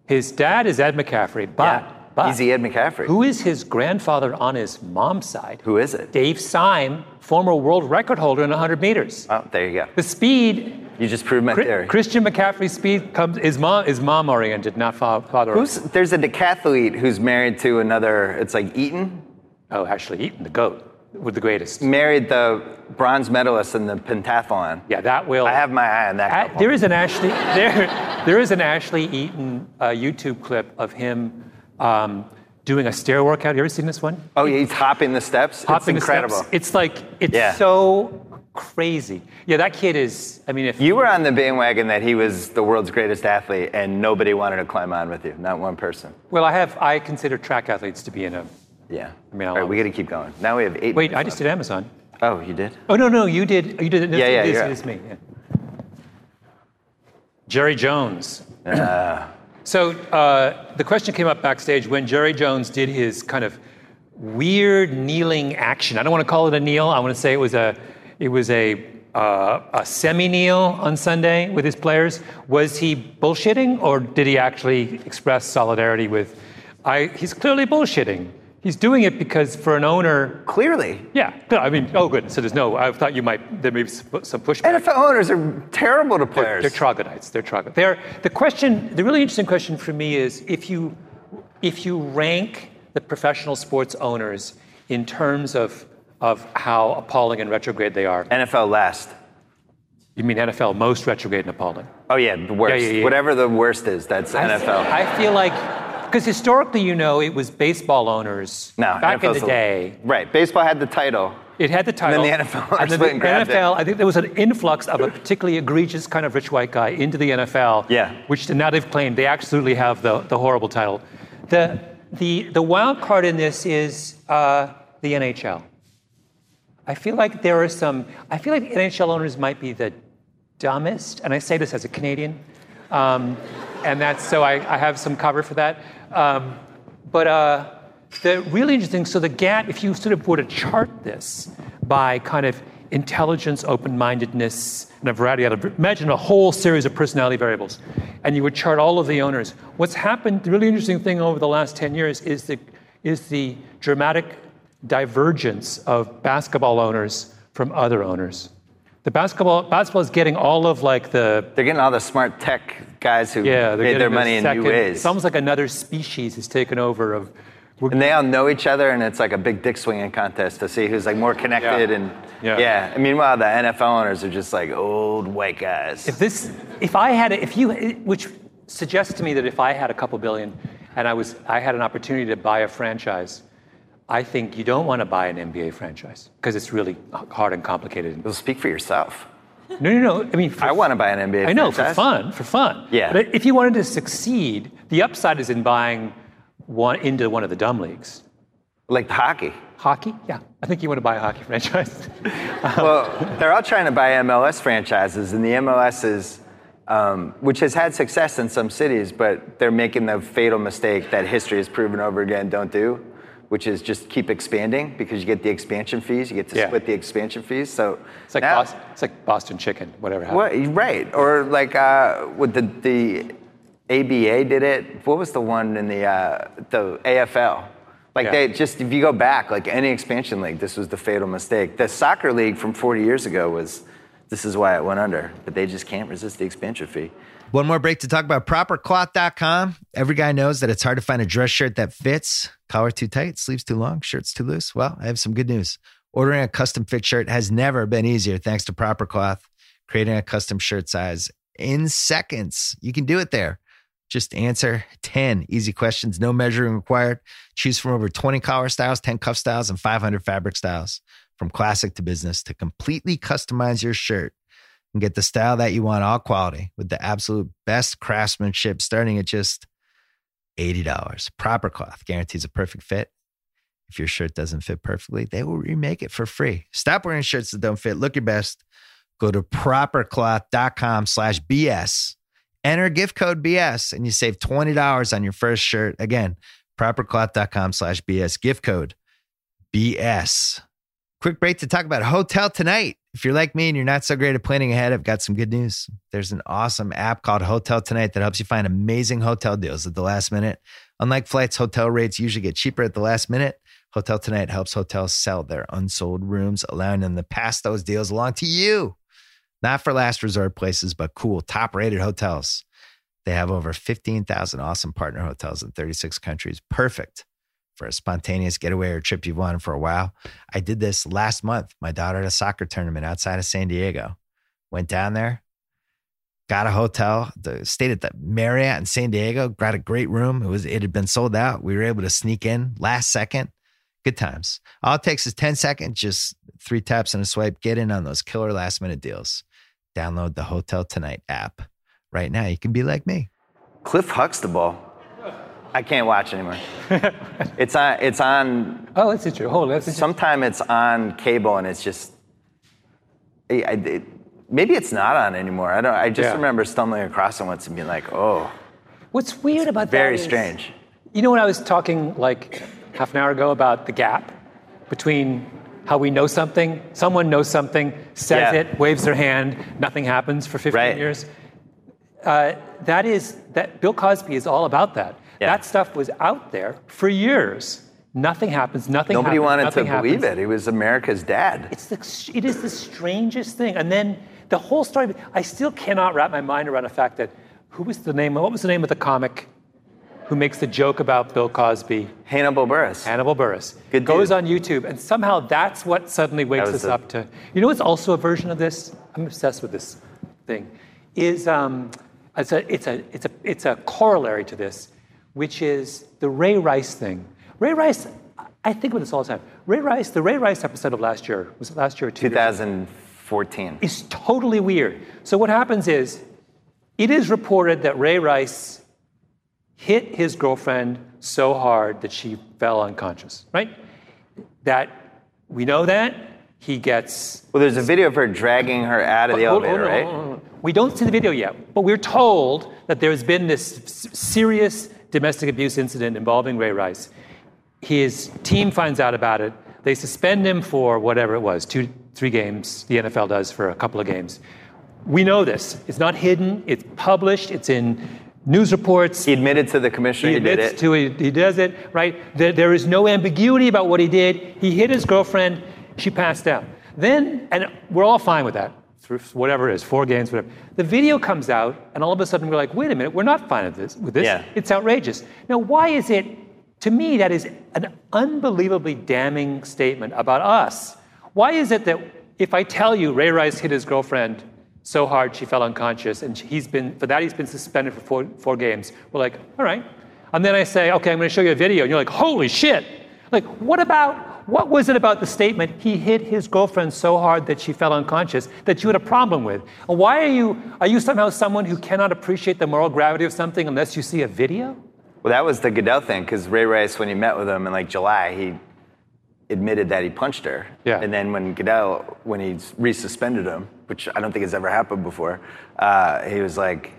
his dad is Ed McCaffrey, but Yeah. but Easy Ed McCaffrey. who is his grandfather on his mom's side? Who is it? Dave Sime, former world record holder in 100 meters. Oh, there you go. The speed You just proved my theory. Christian McCaffrey's speed comes is mom is mom oriented, not father. Who's there's a decathlete who's married to another. It's like Eaton Oh, actually, Eaton, the goat, with the greatest. married the bronze medalist in the pentathlon. Yeah, that will. I have my eye on that. There is an Ashley. There, there is an Ashton Eaton uh, YouTube clip of him um, doing a stair workout. You ever seen this one? oh, yeah, he's hopping the steps. Hopping it's the incredible. steps. It's like it's Yeah. so crazy. Yeah, that kid is. I mean, if You were on the bandwagon that he was the world's greatest athlete, and nobody wanted to climb on with you. Not one person. well, I have. I consider track athletes to be in a. Yeah. I mean, All right, we got to keep going. Now we have eight. Wait, I just did Amazon. Oh, you did. Oh no, no, you did. You did. This, Yeah, yeah, This, this me. Yeah. Jerry Jones. So uh, the question came up backstage when Jerry Jones did his kind of weird kneeling action. I don't want to call it a kneel. I want to say it was a, it was a, uh, a semi kneel on Sunday with his players. Was he bullshitting, or did he actually express solidarity with? I, he's clearly bullshitting. He's doing it because for an owner, Clearly. yeah. No, I mean, oh, good. So there's no. I thought you might there may be some pushback. NFL owners are terrible to players. They're troglodytes. They're troglodytes. They're, the question, the really interesting question for me is if you, if you rank the professional sports owners in terms of, of how appalling and retrograde they are, NFL last. you mean NFL most retrograde and appalling? Oh yeah, the worst. Yeah, yeah, yeah. Whatever the worst is, that's NFL. I feel like, because historically, you know, it was baseball owners no, back in the day. Right. Baseball had the title. It had the title. And then the NFL and then the grabbed it. NFL, I think there was an influx of a particularly egregious kind of rich white guy into the NFL. Yeah. Which now they've claimed they absolutely have the, the horrible title. The, the, the wild card in this is uh, the NHL. I feel like there are some, I feel like NHL owners might be the dumbest, and I say this as a Canadian, um, and that's so I, I have some cover for that. Um, but uh, the really interesting, so the gap, if you sort of were to chart this by kind of intelligence, open mindedness, and a variety of imagine a whole series of personality variables. And you would chart all of the owners. What's happened, the really interesting thing over the last 10 years is the, is the dramatic divergence of basketball owners from other owners. The basketball basketball is getting all of like the They're getting all the smart tech guys who yeah they're made getting their the money in new ways. It's almost like another species has taken over of. we're- and they all know each other, and it's like a big dick swinging contest to see who's like more connected. Yeah. And Yeah. yeah. And meanwhile, the NFL owners are just like old white guys. If this, if I had, if you, which suggests to me that if I had a couple billion, and I was, I had an opportunity to buy a franchise, I think you don't want to buy an NBA franchise because it's really hard and complicated. Well, speak for yourself. No, no, no. I mean, for, I want to buy an NBA I know for fun, for fun. Yeah. But if you wanted to succeed, the upside is in buying one into one of the dumb leagues. Like hockey. Hockey, yeah. I think you want to buy a hockey franchise. well, they're all trying to buy MLS franchises, and the MLS is, um, which has had success in some cities, but they're making the fatal mistake that history has proven over again don't do, which is just keep expanding because you get the expansion fees, you get to Yeah. split the expansion fees. So It's like, now, Boston, it's like Boston chicken, whatever happened. What, right, or like uh, with the the ABA did it. What was the one in the uh, the AFL? Like Yeah. they just if you go back, like any expansion league, this was the fatal mistake. The soccer league from 40 years ago was this is why it went under, but they just can't resist the expansion fee. One more break to talk about propercloth.com. Every guy knows that it's hard to find a dress shirt that fits. Collar too tight, sleeves too long, shirts too loose. Well, I have some good news. Ordering a custom fit shirt has never been easier thanks to Proper Cloth. Creating a custom shirt size in seconds. You can do it there. Just answer 10 easy questions, no measuring required. Choose from over 20 collar styles, 10 cuff styles, and 500 fabric styles. From classic to business to completely customize your shirt and get the style that you want, all quality with the absolute best craftsmanship starting at just $80. Proper Cloth guarantees a perfect fit. If your shirt doesn't fit perfectly, they will remake it for free. Stop wearing shirts that don't fit. Look your best. Go to propercloth.com slash BS. Enter gift code BS and you save $20 on your first shirt. Again, propercloth.com slash BS. Gift code BS. Quick break to talk about Hotel Tonight. If you're like me and you're not so great at planning ahead, I've got some good news. There's an awesome app called Hotel Tonight that helps you find amazing hotel deals at the last minute. Unlike flights, hotel rates usually get cheaper at the last minute. Hotel Tonight helps hotels sell their unsold rooms, allowing them to pass those deals along to you. Not for last resort places, but cool, top rated hotels. They have over 15,000 awesome partner hotels in 36 countries. Perfect for a spontaneous getaway or trip you've wanted for a while. I did this last month. My daughter had a soccer tournament outside of San Diego. Went down there, got a hotel, stayed at the Marriott in San Diego, got a great room. It was it had been sold out. We were able to sneak in last second. Good times. All it takes is 10 seconds, just three taps and a swipe. Get in on those killer last minute deals. Download the Hotel Tonight app. Right now, you can be like me. Cliff Huxtable. I can't watch anymore. it's on. It's on. Oh, that's interesting. Hold on, that's interesting. Sometime it's on cable, and it's just. I, I- maybe it's not on anymore. I don't. I just Yeah. remember stumbling across it once and being like, "Oh, What's weird about that? very strange." You know when I was talking like half an hour ago about the gap between how we know something, someone knows something, says Yeah. it, waves their hand, nothing happens for 15 Right. years. Uh, that is that Bill Cosby is all about that. Yeah. That stuff was out there for years. Nothing happens. Nothing. Nobody happens, wanted to nothing believe happens. it. He was America's dad. It's the, it is the strangest thing. And then the whole story, I still cannot wrap my mind around the fact that who was the name, what was the name of the comic who makes the joke about Bill Cosby? Hannibal Buress. Hannibal Buress. Good Goes dude. on YouTube, and somehow that's what suddenly wakes us up to. You know it's also a version of this? I'm obsessed with this thing. Is um, it's a it's a it's a it's a corollary to this, which is the Ray Rice thing. Ray Rice, I think about this all the time. Ray Rice, the Ray Rice episode of last year was it last year or two years ago? 2014. is totally weird. So what happens is, it is reported that Ray Rice hit his girlfriend so hard that she fell unconscious, right? That we know that he gets. Well, there's a video of her dragging her out of the Hold- elevator, hold on, right? hold. We don't see the video yet, but we're told that there has been this serious domestic abuse incident involving Ray Rice. His team finds out about it. They suspend him for whatever it was, two, three games. The NFL does for a couple of games. We know this. It's not hidden. It's published. It's in news reports. He admitted to the commissioner he, he did admits it. to it. He does it, right? There, there is no ambiguity about what he did. He hit his girlfriend. She passed out. Then, and we're all fine with that, through whatever it is, four games, whatever. The video comes out, and all of a sudden we're like, wait a minute, we're not fine with this. With this. Yeah. It's outrageous. Now, why is it? To me, that is an unbelievably damning statement about us. Why is it that if I tell you Ray Rice hit his girlfriend so hard she fell unconscious, and he's been for that he's been suspended for four, four games, we're like, all right. And then I say, okay, I'm going to show you a video, and you're like, holy shit! Like, what about what was it about the statement he hit his girlfriend so hard that she fell unconscious that you had a problem with? And why are you are you somehow someone who cannot appreciate the moral gravity of something unless you see a video? Well, that was the Goodell thing because Ray Rice, when he met with him in like July, he admitted that he punched her. Yeah. And then when Goodell, when he resuspended him, which I don't think has ever happened before, uh, he was like,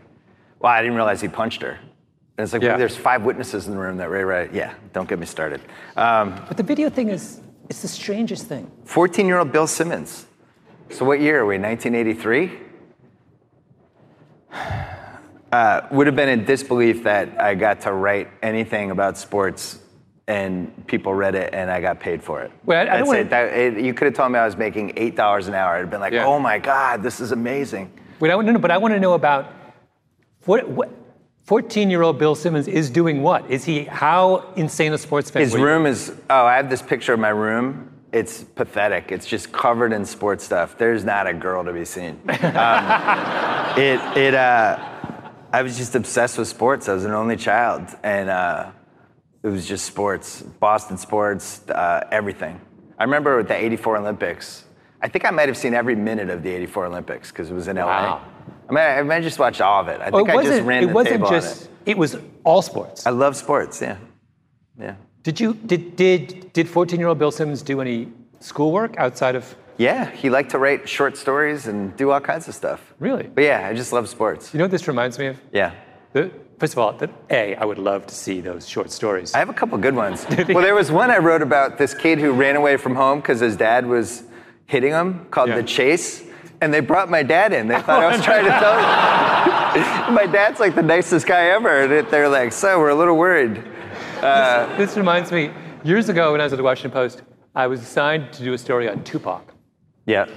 "Well, I didn't realize he punched her." And it's like, Yeah. there's five witnesses in the room that Ray Rice. Yeah, don't get me started. Um, But the video thing is it's the strangest thing. 14 year old Bill Simmons. So, what year are we? 1983? Uh, would have been in disbelief that I got to write anything about sports and people read it and I got paid for it. Well, I- I don't wanna- it. That- it- You could have told me I was making $8 an hour. I'd have been like, Yeah. oh my God, this is amazing. Wait, I want to know, but I want to know about what, what 14-year-old Bill Simmons is doing what? Is he how insane a sports fan? His room is, oh, I have this picture of my room. It's pathetic. It's just covered in sports stuff. There's not a girl to be seen. Um, it, it, uh, I was just obsessed with sports. I was an only child. And uh, it was just sports, Boston sports, uh, everything. I remember with the 84 Olympics, I think I might have seen every minute of the 84 Olympics because it was in LA. I mean, I, I just watched all of it. I Oh, think it I just ran it the wasn't table just on it. it was all sports. I love sports, yeah. Yeah. Did you did did did 14-year-old Bill Simmons do any schoolwork outside of Yeah, he liked to write short stories and do all kinds of stuff. Really? But yeah, I just love sports. You know what this reminds me of? Yeah. The, first of all, that A, I would love to see those short stories. I have a couple good ones. well, there was one I wrote about this kid who ran away from home because his dad was hitting him called Yeah. The Chase. And they brought my dad in. They thought I was oh, trying to tell you. my dad's like the nicest guy ever. And they're like, so we're a little worried. Uh, this reminds me, years ago when I was at the Washington Post, I was assigned to do a story on Tupac. Yeah.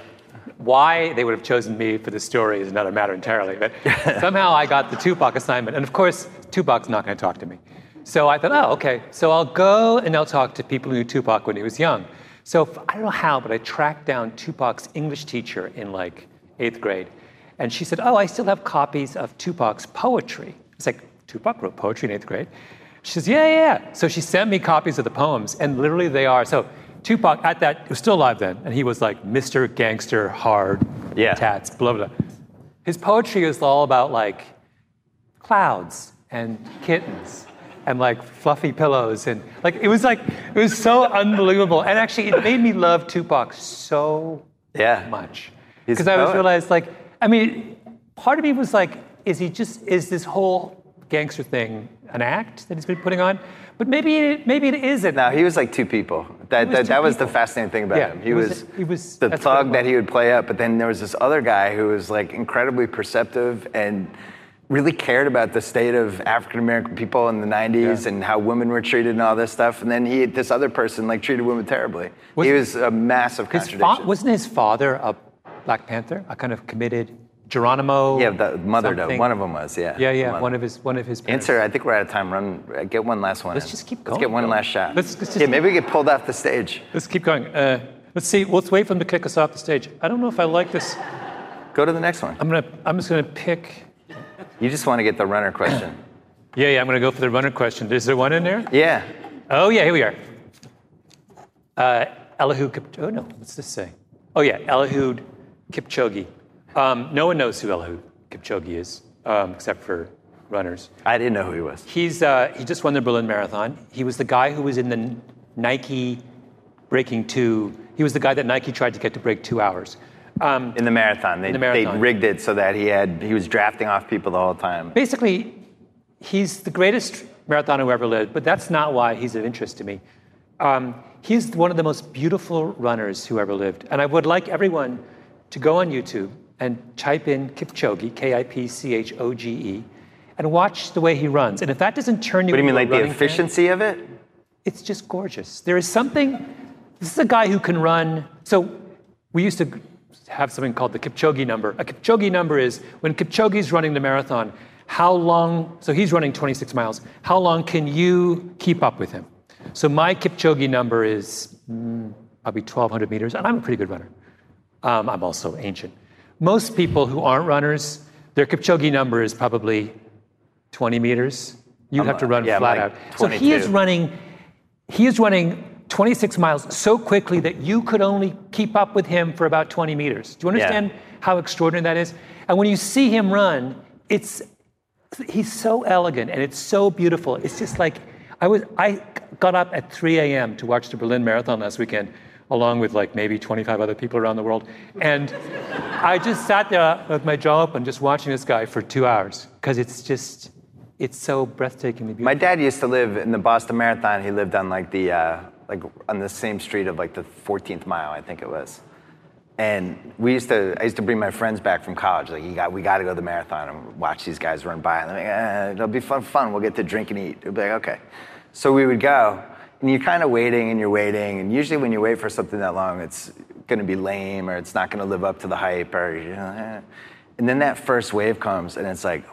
Why they would have chosen me for this story is another matter entirely. But somehow I got the Tupac assignment. And of course, Tupac's not going to talk to me. So I thought, oh, okay. So I'll go and I'll talk to people who knew Tupac when he was young. So I don't know how, but I tracked down Tupac's English teacher in like eighth grade. And she said, oh, I still have copies of Tupac's poetry. It's like, Tupac wrote poetry in eighth grade? She says, yeah, yeah, yeah. So she sent me copies of the poems, and literally they are. So Tupac, at that, was still alive then, and he was like Mr. Gangster, hard, Yeah. tats, blah, blah. His poetry is all about like clouds and kittens and like fluffy pillows and like it was like it was so unbelievable. And actually it made me love Tupac so Yeah. much. Because i was realized like I mean part of me was like is he just is this whole gangster thing an act that he's been putting on? But maybe it, maybe it isn't. No, he was like two people. That, was that, that was the fascinating thing about Yeah, him. He, was- was, he was- the that's what it thug that he would play up, but then there was this other guy who was like incredibly perceptive and really cared about the state of African American people in the 90s Yeah. and how women were treated and all this stuff. And then he, this other person, like treated women terribly. Was- he was a massive his contradiction. fa- wasn't his father a Black Panther a kind of committed Geronimo yeah, the mother, though. One of them was, yeah. yeah yeah one of his one of his parents. Answer. I think we're out of time. Run. Get one last one. Let's in. just keep going. Let's get one last shot. Let's- let's just- yeah, maybe we get pulled off the stage. Let's keep going. Uh, let's see. Let's wait for them to kick us off the stage. I don't know if I like this. Go to the next one. I'm gonna. I'm just gonna pick. You just want to get the runner question. Yeah, yeah. I'm gonna go for the runner question. Is there one in there? Yeah. Oh yeah, here we are. Uh, Eliud Kip. Oh no, what's this say? Oh yeah, Eliud Kipchoge. Um, no one knows who Eliud Kipchoge is, um, except for runners. I didn't know who he was. He's uh, he just won the Berlin Marathon. He was the guy who was in the Nike breaking two. He was the guy that Nike tried to get to break two hours. Um, In the marathon, they, the marathon. they rigged it so that he had he was drafting off people the whole time. basically, he's the greatest marathoner who ever lived, but that's not why he's of interest to me. Um, he's one of the most beautiful runners who ever lived. And I would like everyone to go on YouTube and type in Kipchoge, K I P C H O G E, and watch the way he runs. And if that doesn't turn you What do you mean, like the running fan, efficiency of it? it's just gorgeous. There is something, this is a guy who can run. So we used to have something called the Kipchoge number. A Kipchoge number is when Kipchoge's running the marathon, how long, so he's running 26 miles, how long can you keep up with him? So my Kipchoge number is mm, probably 1,200 meters, and I'm a pretty good runner. Um, I'm also ancient. Most people who aren't runners, their Kipchoge number is probably 20 meters. You'd have to run yeah, flat like out. So he is running, he is running 26 miles so quickly that you could only keep up with him for about 20 meters. Do you understand how extraordinary that is? And when you see him run, it's he's so elegant and it's so beautiful. It's just like I was I got up at 3 a.m. to watch the Berlin Marathon last weekend, along with like maybe 25 other people around the world. And I just sat there with my jaw open, just watching this guy for two hours because it's just it's so breathtakingly beautiful. My dad used to live in the Boston Marathon. He lived on like the uh, like on the same street of like the 14th mile, I think it was. And we used to, I used to bring my friends back from college. Like, you got, we got to go to the marathon and watch these guys run by. And like, eh, it'll be fun, fun. We'll get to drink and eat. It'll be like, okay. So we would go, and you're kind of waiting and you're waiting. And usually when you wait for something that long, it's going to be lame or it's not going to live up to the hype or, you know, eh. and then that first wave comes and it's like,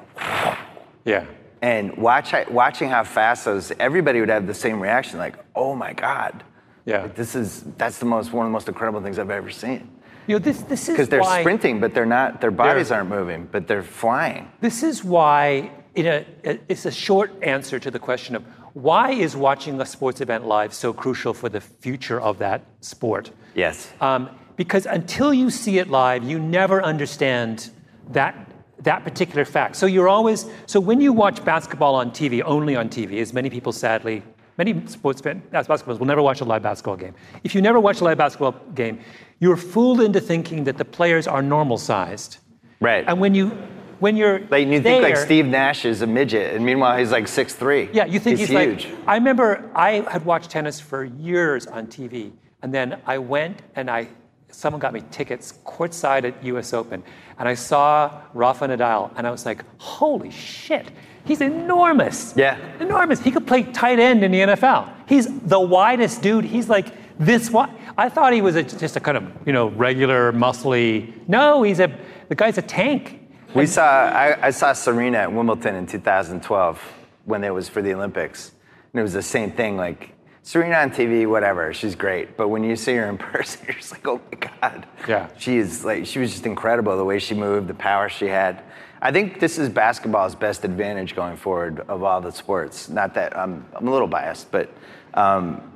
yeah. And watch, watching how fast those, everybody would have the same reaction, like, oh my God. Yeah. Like, this is, that's the most, one of the most incredible things I've ever seen. You know, this, this is Because they're why, sprinting, but they're not, their bodies They're- aren't moving, but they're flying. This is why in a, it's a short answer to the question of why is watching a sports event live so crucial for the future of that sport? Yes. Um, because until you see it live, you never understand that that particular fact. So you're always so when you watch basketball on TV, only on TV, as many people sadly, many sports fan, uh, as basketballers will never watch a live basketball game. If you never watch a live basketball game, you're fooled into thinking that the players are normal sized. Right. And when you when you're Like you think like Steve Nash is a midget, and meanwhile he's like six three. yeah, you think he's, huge. like. I remember I had watched tennis for years on TV, and then I went and I, someone got me tickets courtside at U.S. Open, and I saw Rafa Nadal, and I was like, holy shit, he's enormous. Yeah. enormous. He could play tight end in the NFL. He's the widest dude. He's like this wide. I thought he was a, just a kind of you know regular muscly. No, he's a the guy's a tank. we saw I, I saw Serena at Wimbledon in 2012 when it was for the Olympics, and it was the same thing. Like Serena on TV, whatever, she's great, but when you see her in person, you're just like, oh my god. Yeah. She is like she was just incredible the way she moved, the power she had. I think this is basketball's best advantage going forward of all the sports. Not that I'm I'm a little biased, but. Um,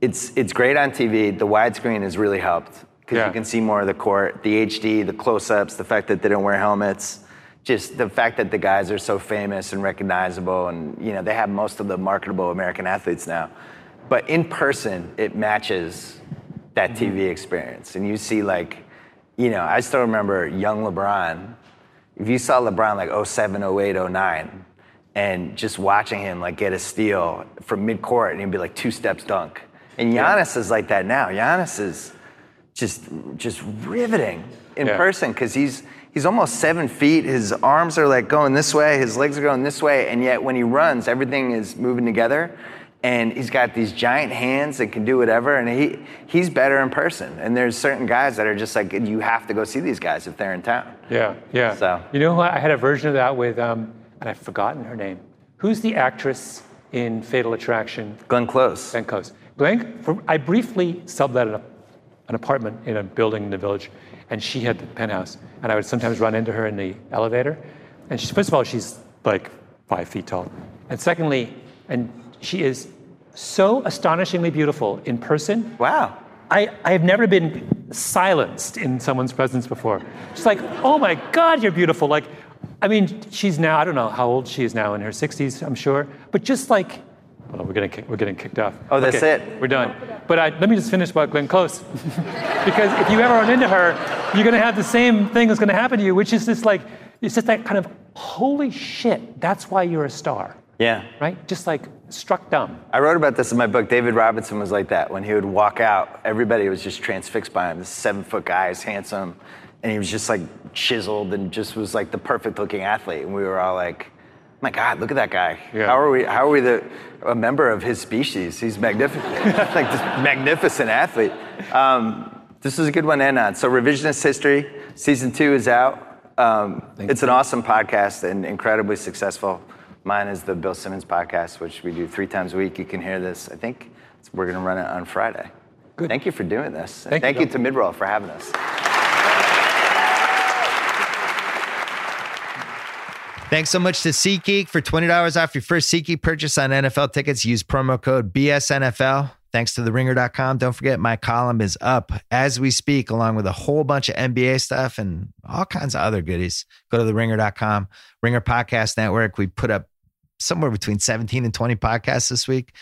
it's it's great on TV. The widescreen has really helped because Yeah. you can see more of the court, the HD, the close-ups, the fact that they don't wear helmets, just the fact that the guys are so famous and recognizable, and you know they have most of the marketable American athletes now. But in person, it matches that mm-hmm. TV experience, and you see like, you know, I still remember young LeBron. If you saw LeBron like 07, 08, 09, and just watching him like get a steal from mid-court and he'd be like two steps dunk. And Giannis is like that now. Giannis is just just riveting in Yeah. person because he's he's almost seven feet. His arms are like going this way, his legs are going this way, and yet when he runs, everything is moving together. And he's got these giant hands that can do whatever, and he he's better in person. And there's certain guys that are just like you have to go see these guys if they're in town. Yeah, yeah. So- you know, what? I had a version of that with, um, and I've forgotten her name. Who's the actress in Fatal Attraction? Glenn Close. Glenn Close. Glenn, for, I briefly sublet a, an apartment in a building in the village, and she had the penthouse. And I would sometimes run into her in the elevator. And she, first of all, she's like five feet tall. And secondly, and she is so astonishingly beautiful in person. Wow. I, I have never been silenced in someone's presence before. Just like, oh my God, you're beautiful. Like, I mean, she's now, I don't know how old she is now, in her 60s, I'm sure. But just like, well, we're getting, we're getting kicked off. Oh, that's Okay, it? We're done. But I, let me just finish about Glenn Close. because if you ever run into her, you're going to have the same thing that's going to happen to you, which is this like, it's just that kind of, holy shit, that's why you're a star Yeah. right? Just like, struck dumb. I wrote about this in my book. David Robinson was like that. When he would walk out, everybody was just transfixed by him. This seven foot guy is handsome, and he was just like chiseled and just was like the perfect looking athlete. And we were all like, my God, look at that guy. Yeah. How are we? How are we the a member of his species? He's magnificent, like this magnificent athlete. Um, this is a good one to end on. So, revisionist history season two is out. Um, it's an awesome podcast and incredibly successful. Mine is the Bill Simmons podcast, which we do three times a week. You can hear this. I think we're going to run it on Friday. Good. Thank you for doing this. And Thank you, you to Midroll for having us. Thanks so much to SeatGeek for $20 off your first SeatGeek purchase on NFL tickets. Use promo code BSNFL. Thanks to theringer.com. Don't forget my column is up as we speak, along with a whole bunch of NBA stuff and all kinds of other goodies. Go to theringer.com. Ringer Podcast Network. We put up somewhere between 17 and 20 podcasts this week.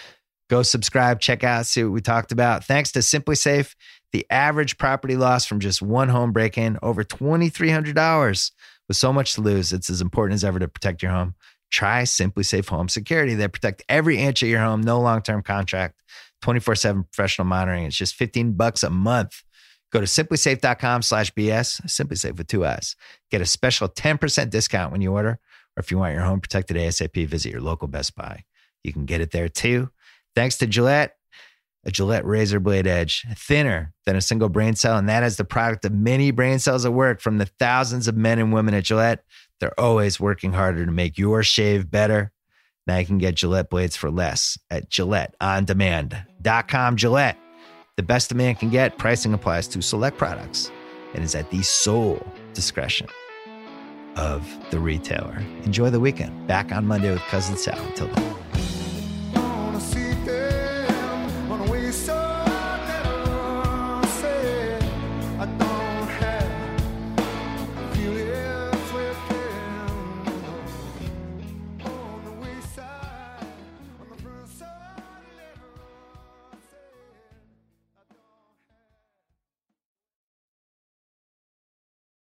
Go subscribe, check out, see what we talked about. Thanks to SimpliSafe, the average property loss from just one home break in over $2,300. With so much to lose, it's as important as ever to protect your home. Try SimpliSafe Home Security. They protect every inch of your home, no long term contract, 24 7 professional monitoring. It's just 15 bucks a month. Go to simplisafe.com slash BS, SimpliSafe with two S. Get a special 10% discount when you order. Or if you want your home protected ASAP, visit your local Best Buy. You can get it there too. Thanks to Gillette a Gillette razor blade edge, thinner than a single brain cell. And that is the product of many brain cells at work from the thousands of men and women at Gillette. They're always working harder to make your shave better. Now you can get Gillette blades for less at GilletteOnDemand.com. Gillette, the best a man can get. Pricing applies to select products and is at the sole discretion of the retailer. Enjoy the weekend. Back on Monday with Cousin Sal. Until then.